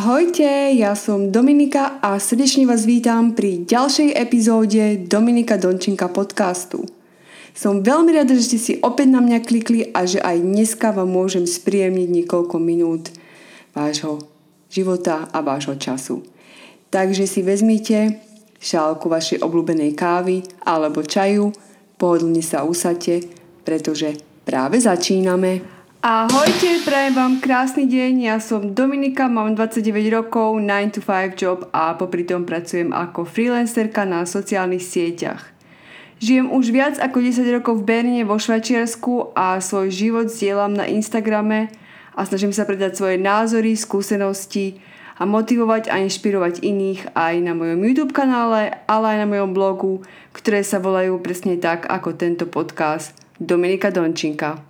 Ahojte, ja som Dominika a srdečne vás vítam pri ďalšej epizóde Dominika Dončinka podcastu. Som veľmi rada, že ste si opäť na mňa klikli a že aj dneska vám môžem spríjemniť niekoľko minút vášho života a vášho času. Takže si vezmite šálku vašej obľúbenej kávy alebo čaju, pohodlne sa usadte, pretože práve začíname. Ahojte, prajem vám krásny deň, ja som Dominika, mám 29 rokov, 9 to 5 job a popri tom pracujem ako freelancerka na sociálnych sieťach. Žijem už viac ako 10 rokov v Berne vo Švajčiarsku a svoj život zdieľam na Instagrame a snažím sa predať svoje názory, skúsenosti a motivovať a inšpirovať iných aj na mojom YouTube kanále, ale aj na mojom blogu, ktoré sa volajú presne tak ako tento podcast Dominika Dončinka.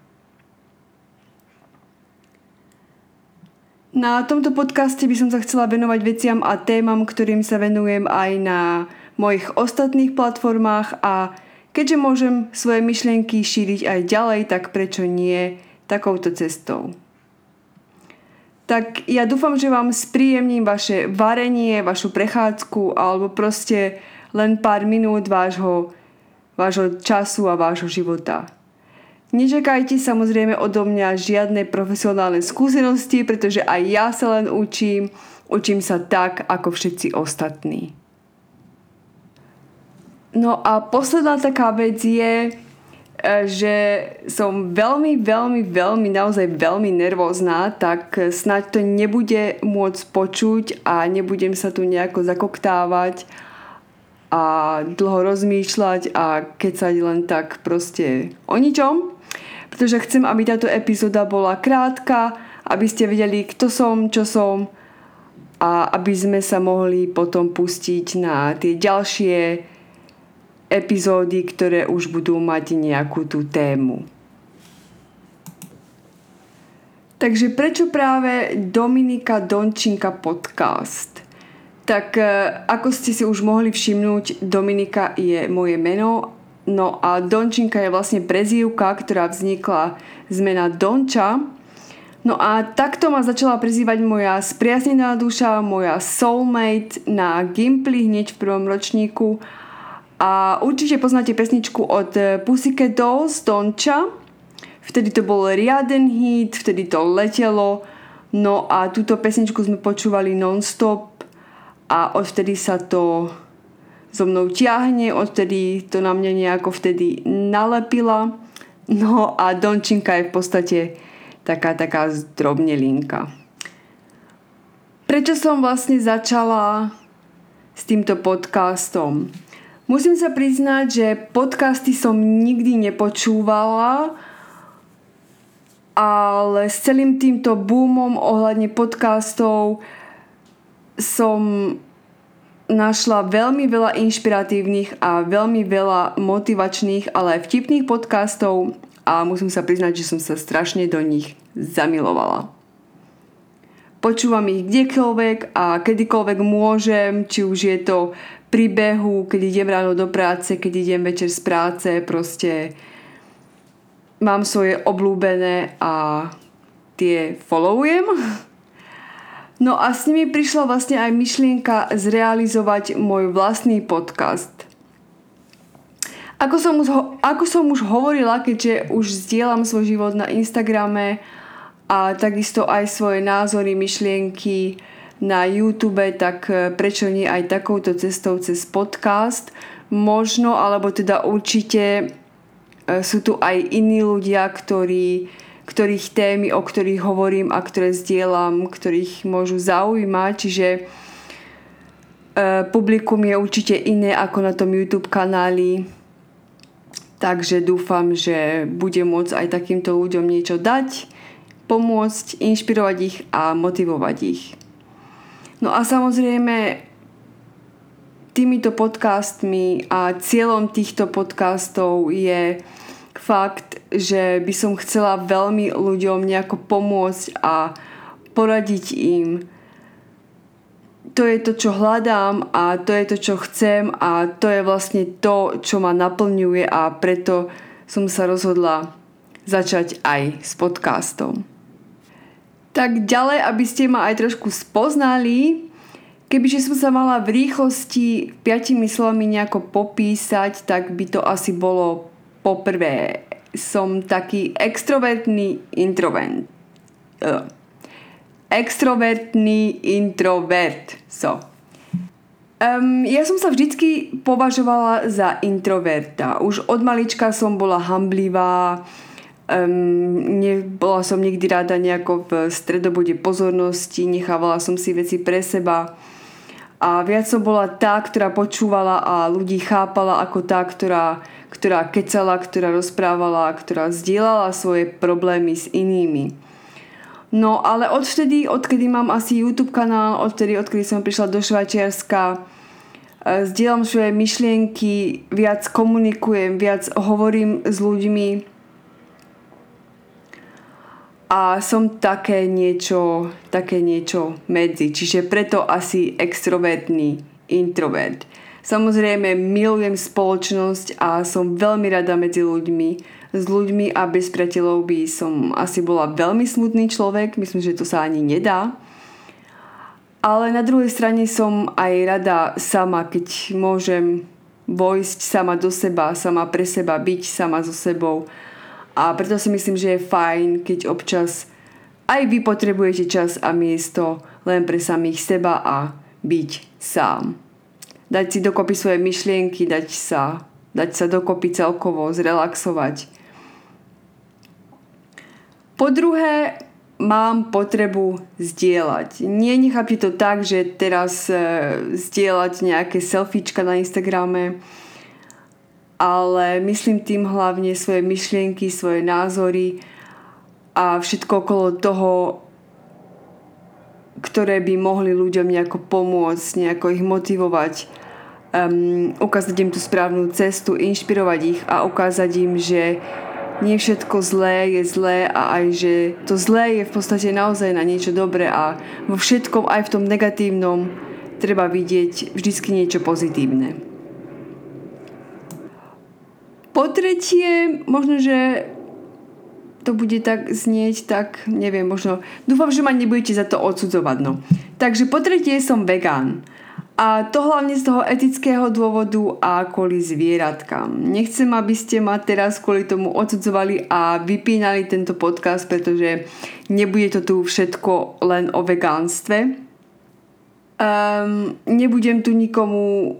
Na tomto podcaste by som sa chcela venovať veciam a témam, ktorým sa venujem aj na mojich ostatných platformách a keďže môžem svoje myšlienky šíriť aj ďalej, tak prečo nie takouto cestou. Tak ja dúfam, že vám spríjemním vaše varenie, vašu prechádzku alebo proste len pár minút vášho, vášho času a vášho života. Nečakajte samozrejme odo mňa žiadne profesionálne skúsenosti, pretože aj ja sa len učím. Učím sa tak, ako všetci ostatní. No a posledná taká vec je, e, že som veľmi, veľmi, veľmi, naozaj veľmi nervózna, tak snáď to nebude môcť počuť a nebudem sa tu nejako zakoktávať a dlho rozmýšľať a kecať len tak proste o ničom pretože chcem, aby táto epizóda bola krátka, aby ste vedeli, kto som, čo som a aby sme sa mohli potom pustiť na tie ďalšie epizódy, ktoré už budú mať nejakú tú tému. Takže prečo práve Dominika Dončinka podcast? Tak e, ako ste si už mohli všimnúť, Dominika je moje meno No a Dončinka je vlastne prezývka, ktorá vznikla z mena Donča. No a takto ma začala prezývať moja spriaznená duša, moja soulmate na Gimply hneď v prvom ročníku. A určite poznáte pesničku od Pussycat Dolls Donča. Vtedy to bol riaden hit, vtedy to letelo. No a túto pesničku sme počúvali non-stop a odvtedy sa to so mnou ťahne, odtedy to na mňa nejako vtedy nalepila. No a Dončinka je v podstate taká, taká zdrobnelinka. Prečo som vlastne začala s týmto podcastom? Musím sa priznať, že podcasty som nikdy nepočúvala, ale s celým týmto boomom ohľadne podcastov som našla veľmi veľa inšpiratívnych a veľmi veľa motivačných, ale aj vtipných podcastov a musím sa priznať, že som sa strašne do nich zamilovala. Počúvam ich kdekoľvek a kedykoľvek môžem, či už je to pri behu, keď idem ráno do práce, keď idem večer z práce, proste mám svoje obľúbené a tie followujem No a s nimi prišla vlastne aj myšlienka zrealizovať môj vlastný podcast. Ako som, už, ako som už hovorila, keďže už zdieľam svoj život na Instagrame a takisto aj svoje názory, myšlienky na YouTube, tak e, prečo nie aj takouto cestou cez podcast. Možno, alebo teda určite e, sú tu aj iní ľudia, ktorí ktorých témy, o ktorých hovorím a ktoré zdieľam, ktorých môžu zaujímať, čiže e, publikum je určite iné ako na tom YouTube kanáli, takže dúfam, že budem môcť aj takýmto ľuďom niečo dať, pomôcť, inšpirovať ich a motivovať ich. No a samozrejme týmito podcastmi a cieľom týchto podcastov je fakt, že by som chcela veľmi ľuďom nejako pomôcť a poradiť im. To je to, čo hľadám a to je to, čo chcem a to je vlastne to, čo ma naplňuje a preto som sa rozhodla začať aj s podcastom. Tak ďalej, aby ste ma aj trošku spoznali, kebyže som sa mala v rýchlosti piatimi slovami nejako popísať, tak by to asi bolo poprvé som taký extrovertný introvert. Uh. Extrovertný introvert. So. Um, ja som sa vždycky považovala za introverta. Už od malička som bola hamblivá, um, nebola som nikdy rada nejako v stredobode pozornosti, nechávala som si veci pre seba. A viac som bola tá, ktorá počúvala a ľudí chápala ako tá, ktorá, ktorá kecala, ktorá rozprávala, ktorá zdieľala svoje problémy s inými. No ale odvtedy, odkedy mám asi YouTube kanál, odtedy, odkedy som prišla do Švajčiarska, e, zdieľam svoje myšlienky, viac komunikujem, viac hovorím s ľuďmi a som také niečo, také niečo medzi. Čiže preto asi extrovertný introvert. Samozrejme milujem spoločnosť a som veľmi rada medzi ľuďmi s ľuďmi a bez priateľov by som asi bola veľmi smutný človek, myslím, že to sa ani nedá. Ale na druhej strane som aj rada sama, keď môžem vojsť sama do seba, sama pre seba, byť sama so sebou. A preto si myslím, že je fajn, keď občas aj vy potrebujete čas a miesto len pre samých seba a byť sám. Dať si dokopy svoje myšlienky, dať sa, dať sa dokopy celkovo, zrelaxovať po druhé, mám potrebu zdieľať. Nie nechápte to tak, že teraz e, zdieľať nejaké selfiečka na Instagrame, ale myslím tým hlavne svoje myšlienky, svoje názory a všetko okolo toho, ktoré by mohli ľuďom nejako pomôcť, nejako ich motivovať, um, ukázať im tú správnu cestu, inšpirovať ich a ukázať im, že nie všetko zlé je zlé a aj, že to zlé je v podstate naozaj na niečo dobré a vo všetkom, aj v tom negatívnom, treba vidieť vždycky niečo pozitívne. Po tretie, možno, že to bude tak znieť, tak neviem, možno, dúfam, že ma nebudete za to odsudzovať, no. Takže po tretie som vegán. A to hlavne z toho etického dôvodu a kvôli zvieratkám. Nechcem, aby ste ma teraz kvôli tomu odsudzovali a vypínali tento podcast, pretože nebude to tu všetko len o vegánstve. Um, nebudem tu nikomu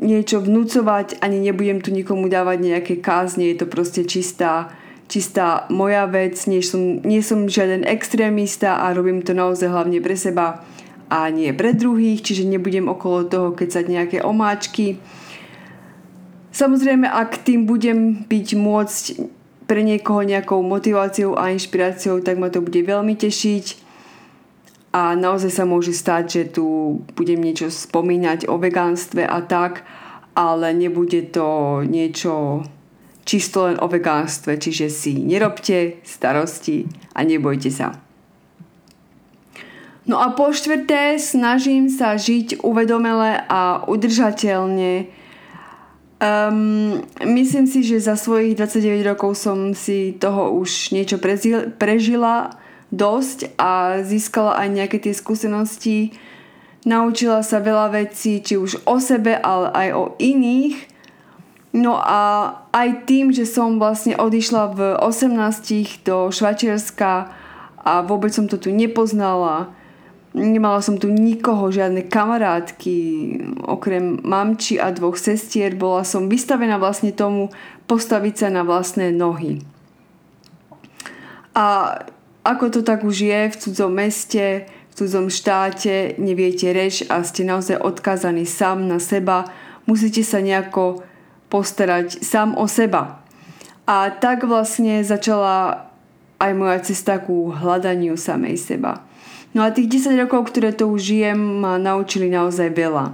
niečo vnúcovať, ani nebudem tu nikomu dávať nejaké kázne, je to proste čistá, čistá moja vec, nie som, nie som žiaden extrémista a robím to naozaj hlavne pre seba a nie pre druhých, čiže nebudem okolo toho kecať nejaké omáčky. Samozrejme, ak tým budem byť môcť pre niekoho nejakou motiváciou a inšpiráciou, tak ma to bude veľmi tešiť. A naozaj sa môže stať, že tu budem niečo spomínať o vegánstve a tak, ale nebude to niečo čisto len o vegánstve, čiže si nerobte starosti a nebojte sa. No a po štvrté, snažím sa žiť uvedomele a udržateľne. Um, myslím si, že za svojich 29 rokov som si toho už niečo prežila dosť a získala aj nejaké tie skúsenosti. Naučila sa veľa vecí, či už o sebe, ale aj o iných. No a aj tým, že som vlastne odišla v 18 do Švačiarska a vôbec som to tu nepoznala, Nemala som tu nikoho, žiadne kamarátky, okrem mamči a dvoch sestier. Bola som vystavená vlastne tomu postaviť sa na vlastné nohy. A ako to tak už je v cudzom meste, v cudzom štáte, neviete reč a ste naozaj odkázaní sám na seba, musíte sa nejako postarať sám o seba. A tak vlastne začala aj moja cesta ku hľadaniu samej seba. No a tých 10 rokov, ktoré to už žijem, ma naučili naozaj veľa.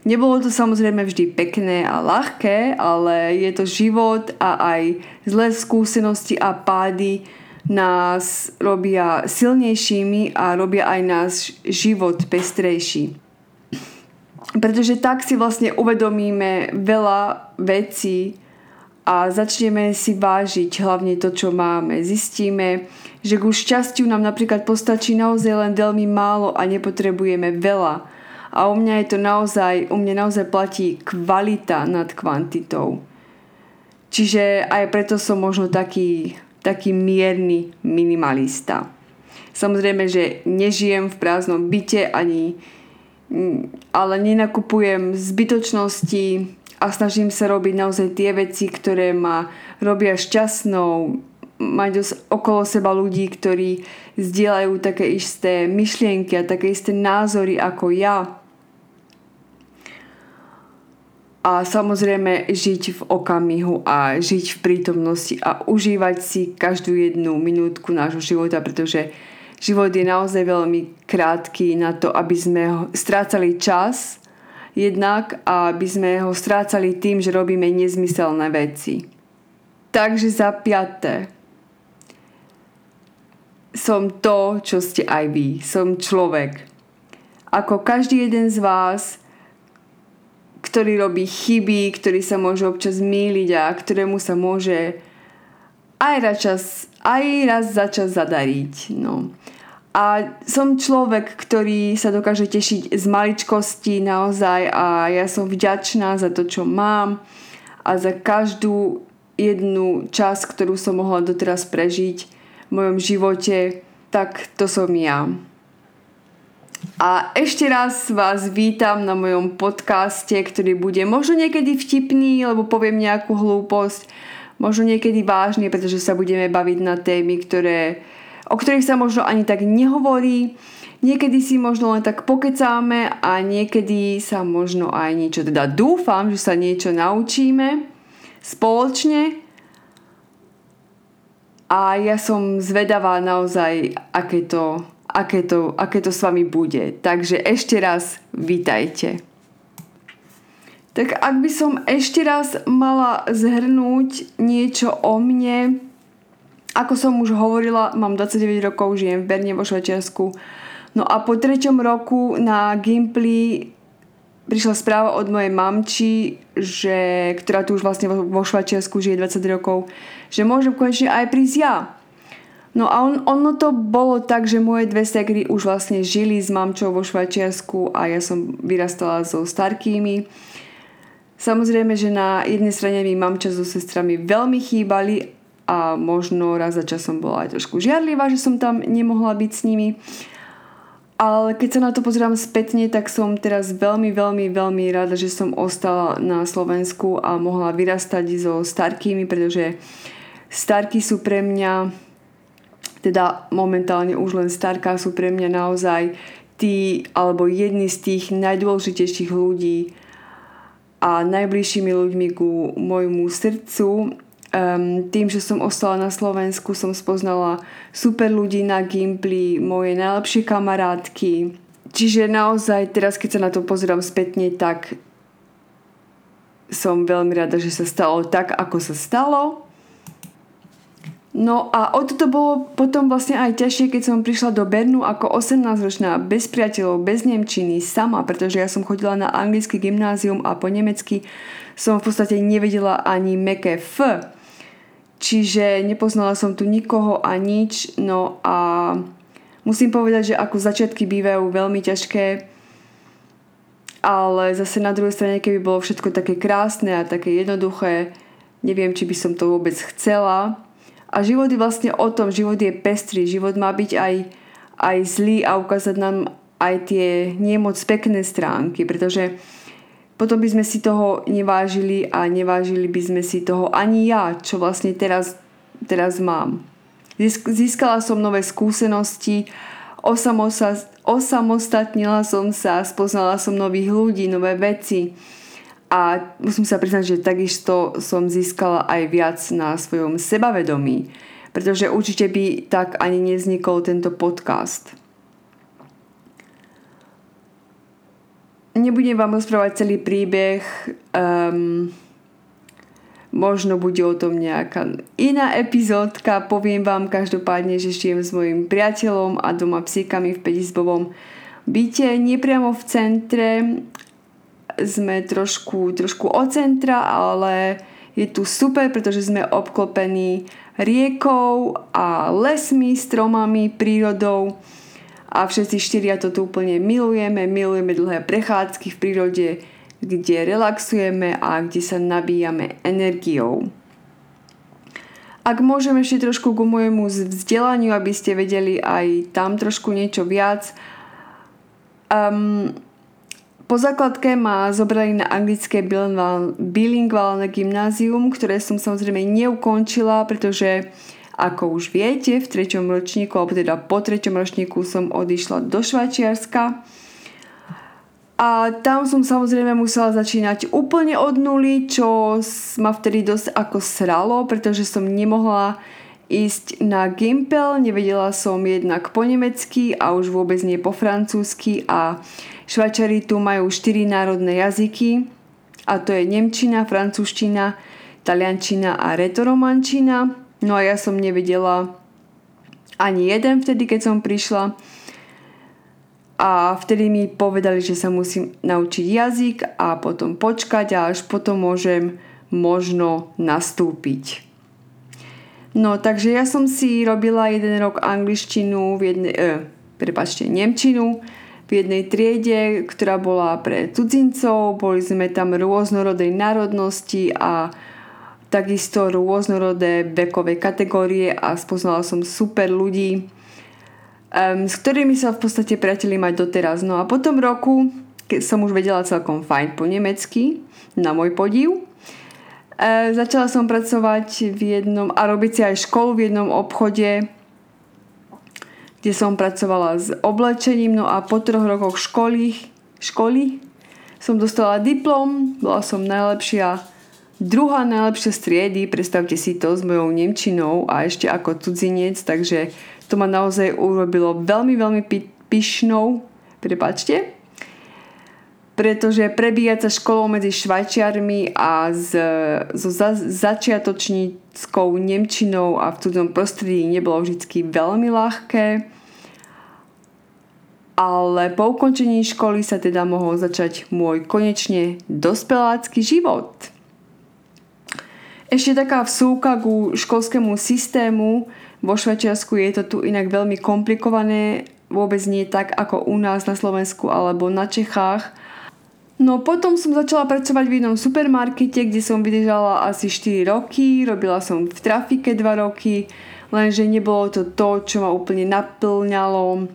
Nebolo to samozrejme vždy pekné a ľahké, ale je to život a aj zlé skúsenosti a pády nás robia silnejšími a robia aj náš život pestrejší. Pretože tak si vlastne uvedomíme veľa vecí a začneme si vážiť hlavne to, čo máme. Zistíme, že ku šťastiu nám napríklad postačí naozaj len veľmi málo a nepotrebujeme veľa. A u mňa je to naozaj, u mňa naozaj platí kvalita nad kvantitou. Čiže aj preto som možno taký, taký mierny minimalista. Samozrejme, že nežijem v prázdnom byte ani ale nenakupujem zbytočnosti a snažím sa robiť naozaj tie veci, ktoré ma robia šťastnou, mať okolo seba ľudí, ktorí zdieľajú také isté myšlienky a také isté názory ako ja. A samozrejme žiť v okamihu a žiť v prítomnosti a užívať si každú jednu minútku nášho života, pretože život je naozaj veľmi krátky na to, aby sme ho strácali čas jednak a aby sme ho strácali tým, že robíme nezmyselné veci. Takže za piaté. Som to, čo ste aj vy. Som človek. Ako každý jeden z vás ktorý robí chyby, ktorý sa môže občas míliť a ktorému sa môže aj raz, čas, aj raz za čas zadariť. No. A som človek, ktorý sa dokáže tešiť z maličkosti naozaj a ja som vďačná za to, čo mám a za každú jednu čas, ktorú som mohla doteraz prežiť v mojom živote, tak to som ja. A ešte raz vás vítam na mojom podcaste, ktorý bude možno niekedy vtipný, lebo poviem nejakú hlúposť, možno niekedy vážne, pretože sa budeme baviť na témy, ktoré, o ktorých sa možno ani tak nehovorí. Niekedy si možno len tak pokecáme a niekedy sa možno aj niečo, teda dúfam, že sa niečo naučíme spoločne. A ja som zvedavá naozaj, aké to aké to, aké to s vami bude. Takže ešte raz vítajte. Tak ak by som ešte raz mala zhrnúť niečo o mne, ako som už hovorila, mám 29 rokov, žijem v Berne vo Švajčiarsku. No a po treťom roku na Gimply prišla správa od mojej mamči, že, ktorá tu už vlastne vo Švajčiarsku žije 20 rokov, že môžem konečne aj prísť ja. No a on, ono to bolo tak, že moje dve segry už vlastne žili s mamčou vo Švajčiarsku a ja som vyrastala so starkými. Samozrejme, že na jednej strane mi mamča so sestrami veľmi chýbali a možno raz za časom bola aj trošku žiarlivá, že som tam nemohla byť s nimi. Ale keď sa na to pozerám spätne, tak som teraz veľmi, veľmi, veľmi rada, že som ostala na Slovensku a mohla vyrastať so starkými, pretože starky sú pre mňa teda momentálne už len starká sú pre mňa naozaj tí alebo jedni z tých najdôležitejších ľudí a najbližšími ľuďmi ku môjmu srdcu. Um, tým, že som ostala na Slovensku, som spoznala super ľudí na Gimply, moje najlepšie kamarátky. Čiže naozaj teraz, keď sa na to pozerám spätne, tak som veľmi rada, že sa stalo tak, ako sa stalo No a o toto bolo potom vlastne aj ťažšie, keď som prišla do Bernu ako 18-ročná, bez priateľov, bez Nemčiny, sama, pretože ja som chodila na anglický gymnázium a po nemecky som v podstate nevedela ani meké F. Čiže nepoznala som tu nikoho a nič, no a musím povedať, že ako začiatky bývajú veľmi ťažké, ale zase na druhej strane, keby bolo všetko také krásne a také jednoduché, neviem, či by som to vôbec chcela, a život je vlastne o tom, život je pestrý, život má byť aj, aj zlý a ukázať nám aj tie nemoc pekné stránky, pretože potom by sme si toho nevážili a nevážili by sme si toho ani ja, čo vlastne teraz, teraz mám. Získala som nové skúsenosti, osamostatnila som sa, spoznala som nových ľudí, nové veci a musím sa priznať, že takisto som získala aj viac na svojom sebavedomí, pretože určite by tak ani neznikol tento podcast. Nebudem vám rozprávať celý príbeh, um, možno bude o tom nejaká iná epizódka. Poviem vám každopádne, že žijem s mojim priateľom a doma psíkami v Pedizbovom byte, nepriamo v centre sme trošku, trošku od centra, ale Je tu super, pretože sme obklopení riekou a lesmi, stromami, prírodou a všetci štyria to tu úplne milujeme. Milujeme dlhé prechádzky v prírode, kde relaxujeme a kde sa nabíjame energiou. Ak môžem ešte trošku ku môjmu vzdelaniu, aby ste vedeli aj tam trošku niečo viac. Um, po základke ma zobrali na anglické bilingválne gymnázium, ktoré som samozrejme neukončila, pretože ako už viete, v treťom ročníku, alebo teda po treťom ročníku som odišla do Švajčiarska. A tam som samozrejme musela začínať úplne od nuly, čo ma vtedy dosť ako sralo, pretože som nemohla ísť na Gimpel, nevedela som jednak po nemecky a už vôbec nie po francúzsky a Švajčari tu majú 4 národné jazyky a to je Nemčina, francúzština, taliančina a retoromančina. No a ja som nevedela ani jeden vtedy, keď som prišla. A vtedy mi povedali, že sa musím naučiť jazyk a potom počkať a až potom môžem možno nastúpiť. No, takže ja som si robila jeden rok angličtinu v jednej, eh, prepačte, nemčinu v jednej triede, ktorá bola pre cudzincov. Boli sme tam rôznorodej národnosti a takisto rôznorodé vekové kategórie a spoznala som super ľudí, um, s ktorými sa v podstate priateli mať doteraz. No a po tom roku, keď som už vedela celkom fajn po nemecky, na môj podiv, e, začala som pracovať v jednom a robiť si aj školu v jednom obchode, kde som pracovala s oblečením, no a po troch rokoch školy, školy som dostala diplom, bola som najlepšia, druhá najlepšia striedy, predstavte si to s mojou Nemčinou a ešte ako cudzinec, takže to ma naozaj urobilo veľmi, veľmi pyšnou, prepačte, pretože prebíjať sa školou medzi Švajčiarmi a z, so za, začiatočníckou Nemčinou a v cudzom prostredí nebolo vždy veľmi ľahké. Ale po ukončení školy sa teda mohol začať môj konečne dospelácky život. Ešte taká vsúka ku školskému systému. Vo Švajčiarsku je to tu inak veľmi komplikované, vôbec nie tak ako u nás na Slovensku alebo na Čechách No potom som začala pracovať v jednom supermarkete, kde som vydržala asi 4 roky, robila som v trafike 2 roky, lenže nebolo to to, čo ma úplne naplňalo.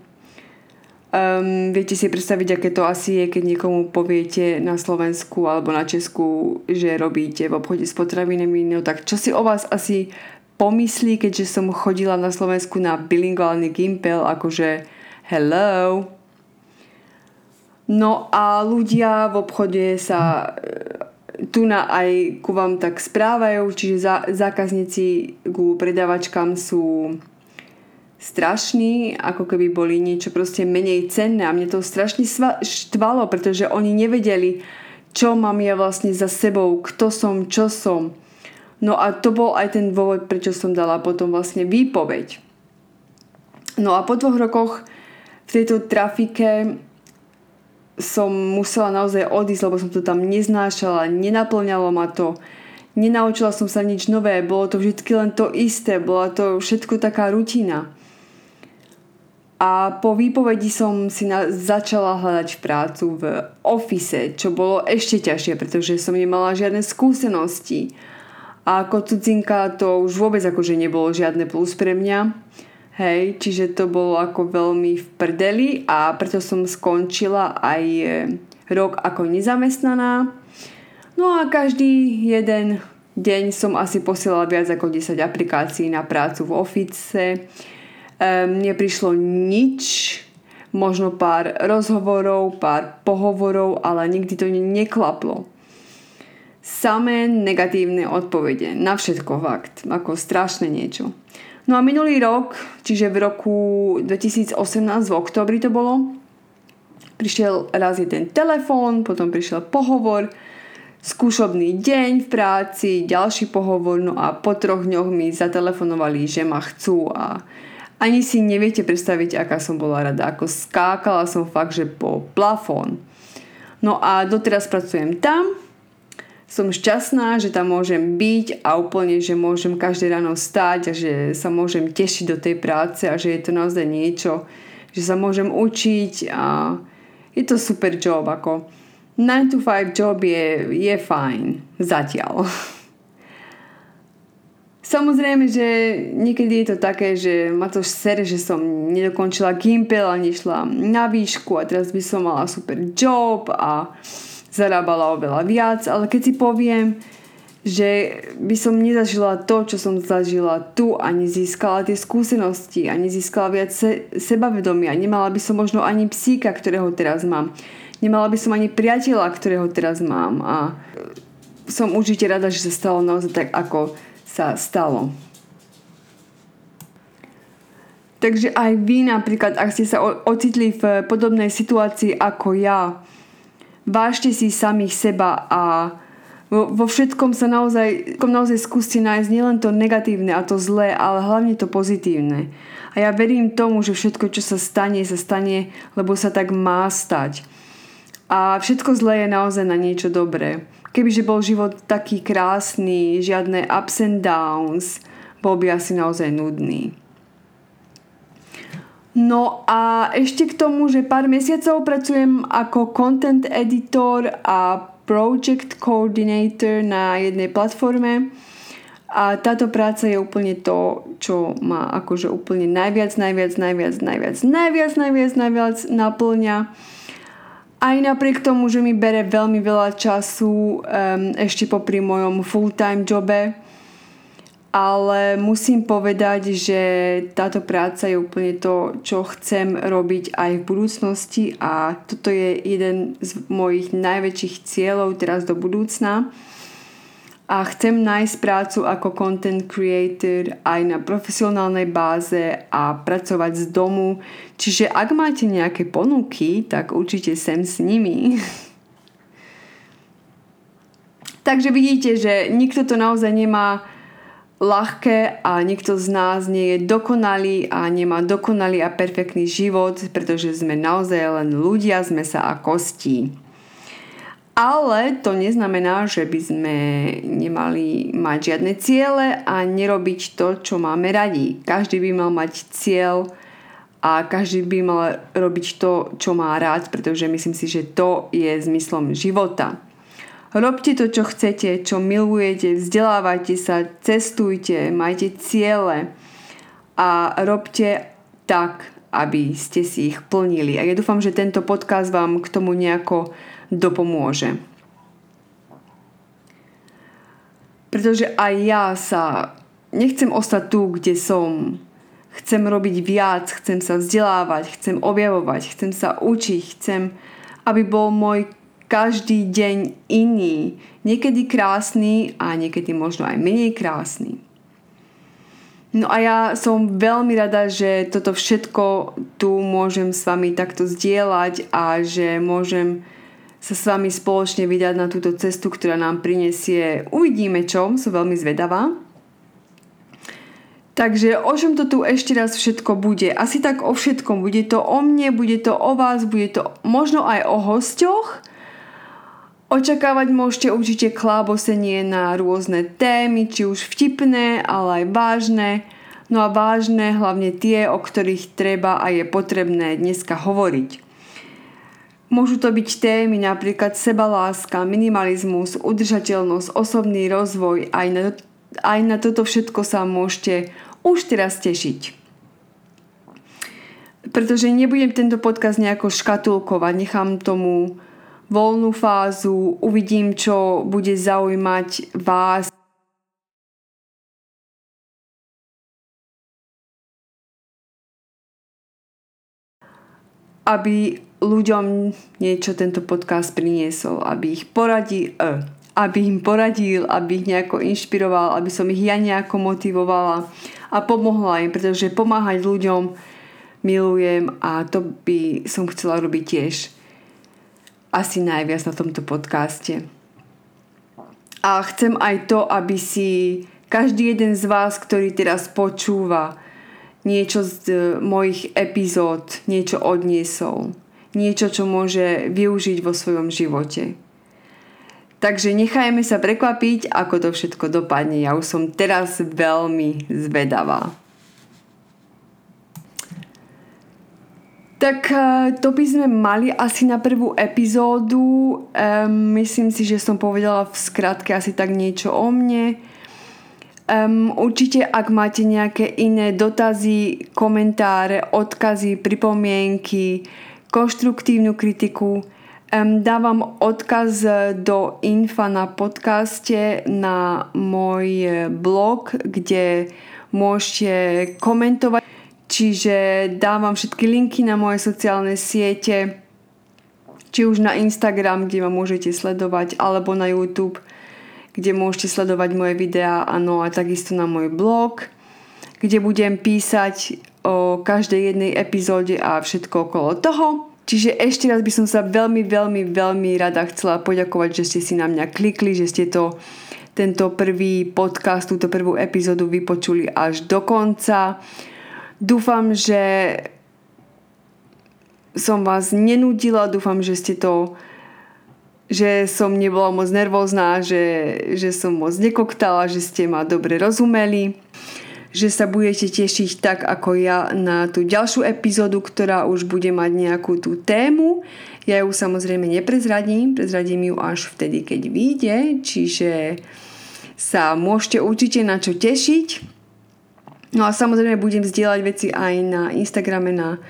Um, viete si predstaviť, aké to asi je, keď niekomu poviete na Slovensku alebo na Česku, že robíte v obchode s potravinami, no tak čo si o vás asi pomyslí, keďže som chodila na Slovensku na bilinguálny gimpel, akože hello, No a ľudia v obchode sa e, tu na aj ku vám tak správajú, čiže za, zákazníci ku predavačkám sú strašní, ako keby boli niečo proste menej cenné a mne to strašne štvalo, pretože oni nevedeli, čo mám ja vlastne za sebou, kto som, čo som. No a to bol aj ten dôvod, prečo som dala potom vlastne výpoveď. No a po dvoch rokoch v tejto trafike som musela naozaj odísť, lebo som to tam neznášala, nenaplňalo ma to. Nenaučila som sa nič nové, bolo to vždy len to isté, bola to všetko taká rutina. A po výpovedi som si na, začala hľadať prácu v ofise, čo bolo ešte ťažšie, pretože som nemala žiadne skúsenosti. A ako cudzinka to už vôbec akože nebolo žiadne plus pre mňa. Hej, čiže to bolo ako veľmi v prdeli a preto som skončila aj e, rok ako nezamestnaná. No a každý jeden deň som asi posielala viac ako 10 aplikácií na prácu v ofice. Ehm, mne prišlo nič, možno pár rozhovorov, pár pohovorov, ale nikdy to neklaplo. Samé negatívne odpovede na všetko fakt, ako strašné niečo. No a minulý rok, čiže v roku 2018 v oktobri to bolo, prišiel raz jeden telefón, potom prišiel pohovor, skúšobný deň v práci, ďalší pohovor, no a po troch dňoch mi zatelefonovali, že ma chcú a ani si neviete predstaviť, aká som bola rada, ako skákala som fakt, že po plafón. No a doteraz pracujem tam, som šťastná, že tam môžem byť a úplne, že môžem každé ráno stať a že sa môžem tešiť do tej práce a že je to naozaj niečo, že sa môžem učiť a je to super job. Ako 9 to 5 job je, je fajn zatiaľ. Samozrejme, že niekedy je to také, že ma to sere, že som nedokončila Gimpel a nešla na výšku a teraz by som mala super job a zarábala oveľa viac, ale keď si poviem, že by som nezažila to, čo som zažila tu a nezískala tie skúsenosti a nezískala viac se- sebavedomia. Nemala by som možno ani psíka, ktorého teraz mám. Nemala by som ani priateľa, ktorého teraz mám. A som určite rada, že sa stalo naozaj tak, ako sa stalo. Takže aj vy napríklad, ak ste sa ocitli v podobnej situácii ako ja, vážte si samých seba a vo, vo všetkom sa naozaj, naozaj skúste nájsť nielen to negatívne a to zlé, ale hlavne to pozitívne. A ja verím tomu, že všetko, čo sa stane, sa stane, lebo sa tak má stať. A všetko zlé je naozaj na niečo dobré. Kebyže bol život taký krásny, žiadne ups and downs, bol by asi naozaj nudný. No a ešte k tomu, že pár mesiacov pracujem ako content editor a project coordinator na jednej platforme a táto práca je úplne to, čo ma akože úplne najviac, najviac, najviac, najviac, najviac, najviac, najviac naplňa. Aj napriek tomu, že mi bere veľmi veľa času um, ešte popri mojom full-time jobe, ale musím povedať, že táto práca je úplne to, čo chcem robiť aj v budúcnosti a toto je jeden z mojich najväčších cieľov teraz do budúcna a chcem nájsť prácu ako content creator aj na profesionálnej báze a pracovať z domu. Čiže ak máte nejaké ponuky, tak určite sem s nimi. Takže vidíte, že nikto to naozaj nemá ľahké a nikto z nás nie je dokonalý a nemá dokonalý a perfektný život, pretože sme naozaj len ľudia, sme sa a kosti. Ale to neznamená, že by sme nemali mať žiadne ciele a nerobiť to, čo máme radi. Každý by mal mať cieľ a každý by mal robiť to, čo má rád, pretože myslím si, že to je zmyslom života. Robte to, čo chcete, čo milujete, vzdelávajte sa, cestujte, majte ciele a robte tak, aby ste si ich plnili. A ja dúfam, že tento podcast vám k tomu nejako dopomôže. Pretože aj ja sa nechcem ostať tu, kde som. Chcem robiť viac, chcem sa vzdelávať, chcem objavovať, chcem sa učiť, chcem, aby bol môj každý deň iný, niekedy krásny a niekedy možno aj menej krásny. No a ja som veľmi rada, že toto všetko tu môžem s vami takto zdieľať a že môžem sa s vami spoločne vydať na túto cestu, ktorá nám prinesie uvidíme čo, som veľmi zvedavá. Takže o čom to tu ešte raz všetko bude? Asi tak o všetkom. Bude to o mne, bude to o vás, bude to možno aj o hostoch, Očakávať môžete určite klábosenie na rôzne témy, či už vtipné, ale aj vážne. No a vážne hlavne tie, o ktorých treba a je potrebné dneska hovoriť. Môžu to byť témy napríklad sebaláska, minimalizmus, udržateľnosť, osobný rozvoj. Aj na, aj na toto všetko sa môžete už teraz tešiť. Pretože nebudem tento podcast nejako škatulkovať, nechám tomu voľnú fázu, uvidím, čo bude zaujímať vás. aby ľuďom niečo tento podcast priniesol, aby ich poradil, uh, aby im poradil, aby ich nejako inšpiroval, aby som ich ja nejako motivovala a pomohla im, pretože pomáhať ľuďom milujem a to by som chcela robiť tiež asi najviac na tomto podcaste. A chcem aj to, aby si každý jeden z vás, ktorý teraz počúva niečo z e, mojich epizód, niečo odniesol. Niečo, čo môže využiť vo svojom živote. Takže nechajme sa prekvapiť, ako to všetko dopadne. Ja už som teraz veľmi zvedavá. Tak eh, to by sme mali asi na prvú epizódu. Um, myslím si, že som povedala v skratke asi tak niečo o mne. Um, určite, ak máte nejaké iné dotazy, komentáre, odkazy, pripomienky, konštruktívnu kritiku, dávam odkaz do infa na podcaste na môj blog, kde môžete komentovať Čiže dávam všetky linky na moje sociálne siete, či už na Instagram, kde ma môžete sledovať, alebo na YouTube, kde môžete sledovať moje videá, ano a takisto na môj blog, kde budem písať o každej jednej epizóde a všetko okolo toho. Čiže ešte raz by som sa veľmi, veľmi, veľmi rada chcela poďakovať, že ste si na mňa klikli, že ste to, tento prvý podcast, túto prvú epizódu vypočuli až do konca. Dúfam, že som vás nenudila, dúfam, že ste to že som nebola moc nervózna, že, že som moc nekoktala, že ste ma dobre rozumeli, že sa budete tešiť tak ako ja na tú ďalšiu epizódu, ktorá už bude mať nejakú tú tému. Ja ju samozrejme neprezradím, prezradím ju až vtedy, keď vyjde, čiže sa môžete určite na čo tešiť. No a samozrejme budem zdieľať veci aj na Instagrame na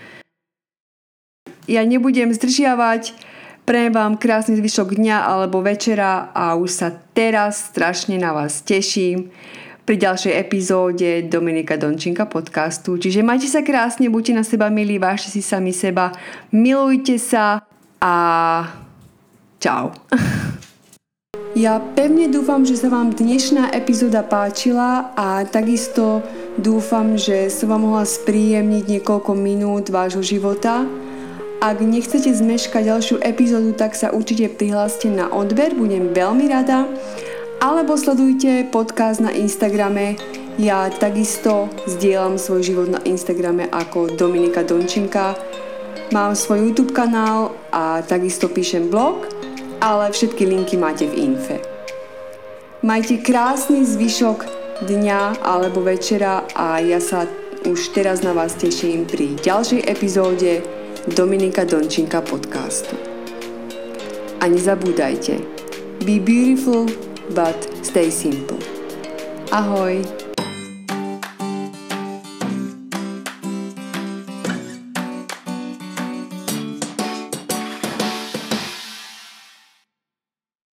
ja nebudem zdržiavať, Prajem vám krásny zvyšok dňa alebo večera a už sa teraz strašne na vás teším pri ďalšej epizóde Dominika Dončinka podcastu. Čiže majte sa krásne, buďte na seba milí, vážte si sami seba, milujte sa a čau. Ja pevne dúfam, že sa vám dnešná epizóda páčila a takisto dúfam, že som vám mohla spríjemniť niekoľko minút vášho života. Ak nechcete zmeškať ďalšiu epizódu, tak sa určite prihláste na odber, budem veľmi rada. Alebo sledujte podcast na Instagrame. Ja takisto zdieľam svoj život na Instagrame ako Dominika Dončinka. Mám svoj YouTube kanál a takisto píšem blog ale všetky linky máte v infe. Majte krásny zvyšok dňa alebo večera a ja sa už teraz na vás teším pri ďalšej epizóde Dominika Dončinka podcastu. A nezabúdajte, be beautiful, but stay simple. Ahoj!